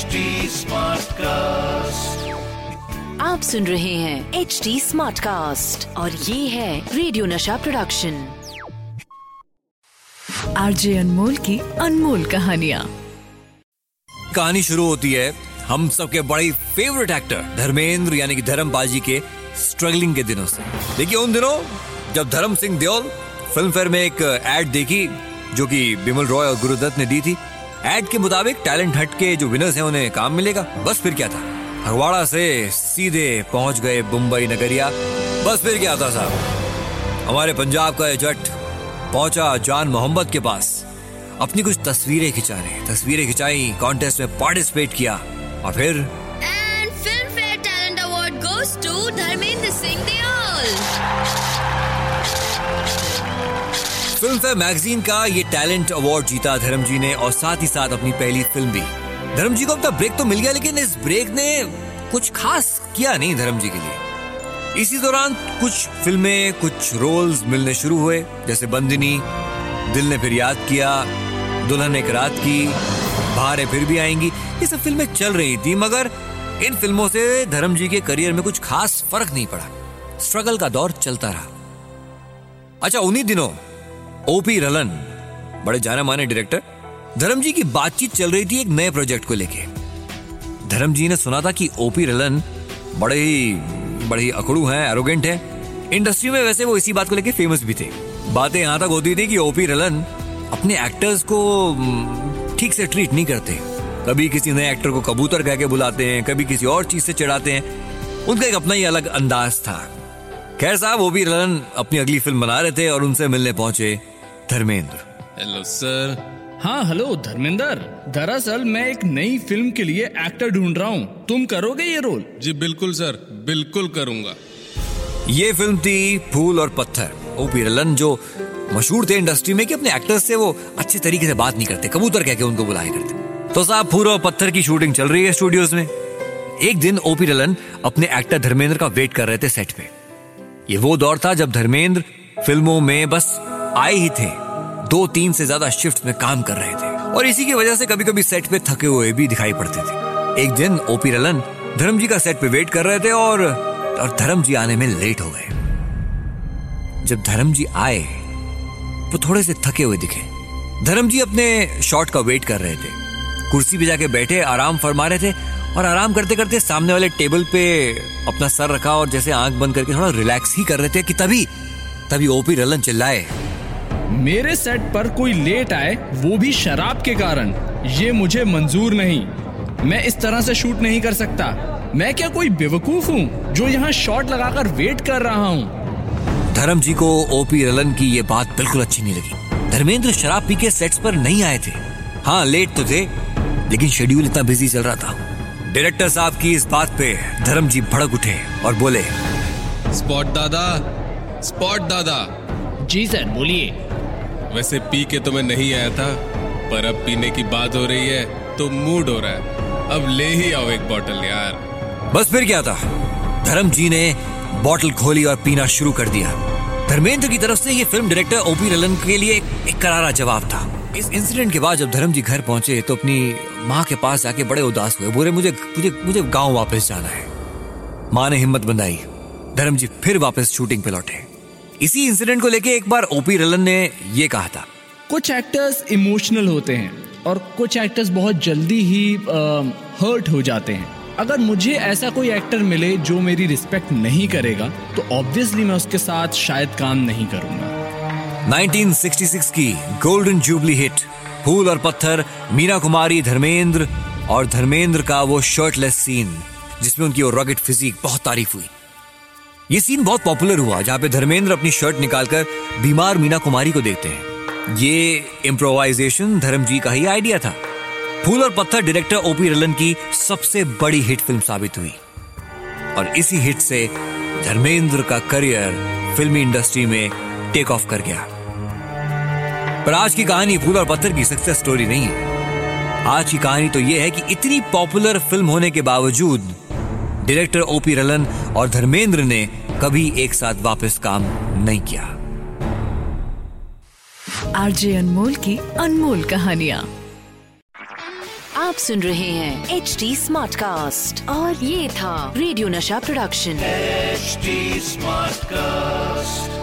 HD cast आप सुन रहे हैं एच डी स्मार्ट कास्ट और ये है रेडियो नशा प्रोडक्शन आरजे अनमोल की अनमोल कहानिया। कहानी शुरू होती है हम सबके बड़े फेवरेट एक्टर धर्मेंद्र यानी कि धर्म बाजी के स्ट्रगलिंग के दिनों से। देखिए उन दिनों जब धर्म सिंह देओल फ़िल्म फेयर में एक एड देखी जो कि बिमल रॉय और गुरुदत्त ने दी थी एड के मुताबिक टैलेंट हट के जो विनर्स हैं, उन्हें काम मिलेगा। बस फिर क्या था? फगवाड़ा से सीधे पहुँच गए मुंबई नगरिया। बस फिर क्या था साहब? हमारे पंजाब का जट पहुँचा जान मोहम्मद के पास। अपनी कुछ तस्वीरें खिंचाने तस्वीरें खिंचाई कॉन्टेस्ट में पार्टिसिपेट किया। और फिर? To Dharmendra Singh Deol. Filmfare magazine का ये टैलेंट अवार्ड जीता धर्म जी ने और साथ ही साथ अपनी पहली फ़िल्म भी। धर्म जी को अपना ब्रेक तो मिल गया, लेकिन इस ब्रेक ने कुछ खास किया नहीं धर्म जी के लिए। इसी दौरान कुछ फ़िल्में, कुछ रोल्स मिलने शुरू हुए, जैसे बंदिनी, दिल ने फिर याद किया, दुल्हन एक रात की बाहर फिर भी आएँगी। ये सब फ़िल्में चल रही थी, मगर इन फ़िल्मों से धर्म जी के करियर में कुछ खास फ़र्क नहीं पड़ा। स्ट्रगल का दौर चलता रहा। अच्छा उन्हीं दिनों ओपी रलन बड़े जाने माने डायरेक्टर धर्म जी की बातचीत चल रही थी एक नए प्रोजेक्ट को लेके। धर्म जी ने सुना था कि ओपी रलन बड़े ही बड़े ही अकड़ू हैं एरोगेंट हैं। इंडस्ट्री में वैसे वो इसी बात को लेके फ़ेमस भी थे। बातें यहाँ तक होती थी कि ओपी रलन अपने एक्टर्स को हम्म, ठीक से ट्रीट नहीं करते। कभी किसी नए एक्टर को कबूतर कह के बुलाते हैं कभी किसी और चीज़ से चढ़ाते हैं। उनका एक अपना ही अलग अंदाज था। खैर साहब ओपी रलन अपनी अगली फ़िल्म बना रहे थे और उनसे मिलने पहुँचे धर्मेंद्र। हेलो सर हाँ हेलो धर्मेंद्र। दरअसल मैं एक नई फ़िल्म के लिए एक्टर ढूंढ रहा हूँ। तुम करोगे ये रोल जी बिल्कुल सर बिल्कुल करूँगा। ये फ़िल्म थी फूल और पत्थर। ओपी रलन जो मशहूर थे इंडस्ट्री में कि अपने एक्टर्स से वो अच्छे तरीके से बात नहीं करते कबूतर कह के उनको बुलाया करते। तो साहब फूल और पत्थर की शूटिंग चल रही है स्टूडियोज में। एक दिन ओपी रलन अपने एक्टर धर्मेंद्र का वेट कर रहे थे सेट पे। ये वो दौर था जब धर्मेंद्र फ़िल्मों में बस आए ही थे। दो तीन से ज़्यादा शिफ्ट में काम कर रहे थे। और इसी की वजह से कभी कभी सेट पे थके हुए भी दिखाई पड़ते थे। एक दिन ओपी रलन धर्म जी का सेट पे वेट कर रहे थे और और धर्म जी आने में लेट हो गए। जब धर्म जी आए, वो थोड़े से थके हुए दिखे। धर्म जी अपने शॉट का वेट कर रहे थे। कुर्सी पे जाके बैठे, आराम फरमा रहे थे और आराम करते करते सामने वाले टेबल पे अपना सर रखा और जैसे आँख बंद करके थोड़ा रिलैक्स ही कर रहे थे कि तभी तभी ओपी रलन चिल्लाए। मेरे सेट पर कोई लेट आए वो भी शराब के कारण। ये मुझे मंजूर नहीं। मैं इस तरह से शूट नहीं कर सकता। मैं क्या कोई बेवकूफ़ हूँ जो यहाँ शॉट लगाकर वेट कर रहा हूँ? धर्म जी को ओपी रलन की ये बात बिल्कुल अच्छी नहीं लगी। धर्मेंद्र शराब पी के सेट्स पर नहीं आए थे। हाँ लेट तो थे लेकिन शेड्यूल इतना बिज़ी चल रहा था। डायरेक्टर साहब की इस बात पे धर्म जी भड़क उठे और बोले स्पॉट दादा स्पॉट दादा। जी सर बोलिए। वैसे पी के तो मैं नहीं आया था पर अब पीने की बात हो रही है तो मूड हो रहा है। अब ले ही आओ एक बॉटल यार। बस फिर क्या था? धर्म जी ने बॉटल खोली और पीना शुरू कर दिया। धर्मेंद्र की तरफ़ से ये फ़िल्म डायरेक्टर ओपी रलन के लिए एक, एक करारा जवाब था। इस इंसिडेंट के बाद जब धर्म जी घर पहुँचे तो अपनी माँ के पास जाके बड़े उदास हुए। बोले, मुझे मुझे मुझे गाँव वापस जाना है। माँ ने हिम्मत बंधाई। धर्म जी फिर वापस शूटिंग पे लौटे। इसी इंसिडेंट को लेके एक बार ओपी रलन ने ये कहा था। कुछ एक्टर्स इमोशनल होते हैं और कुछ एक्टर्स बहुत जल्दी ही हर्ट हो जाते हैं। अगर मुझे ऐसा कोई एक्टर मिले जो मेरी रिस्पेक्ट नहीं करेगा तो ऑब्वियसली मैं उसके साथ शायद काम नहीं करूँगा। 1966 की गोल्डन जुबली हिट, फूल और पत्थर, मीना कुमारी, धर्मेंद्र और धर्मेंद्र का वो शर्टलेस सीन जिसमें उनकी वो रॉकेट फिजिक बहुत तारीफ़ हुई। ये सीन बहुत पॉपुलर हुआ, जहाँ पे धर्मेंद्र अपनी शर्ट निकालकर बीमार मीना कुमारी को देखते हैं। ये इम्प्रोवाइजेशन धर्म जी का ही आइडिया था। फूल और पत्थर डायरेक्टर ओपी रलन की सबसे बड़ी हिट फ़िल्म साबित हुई। और इसी हिट से धर्मेंद्र का करियर फिल्मी इंडस्ट्री में टेक ऑफ़ कर गया। पर आज की कहानी फूल और पत्थर की सक्सेस स्टोरी नहीं है। आज की कहानी तो यह है कि इतनी पॉपुलर फ़िल्म होने के बावजूद डायरेक्टर ओपी रलन और धर्मेंद्र ने कभी एक साथ वापस काम नहीं किया। आरजे अनमोल की अनमोल कहानियाँ। आप सुन रहे हैं एच डी स्मार्ट कास्ट और ये था रेडियो नशा प्रोडक्शन एच स्मार्ट Smartcast.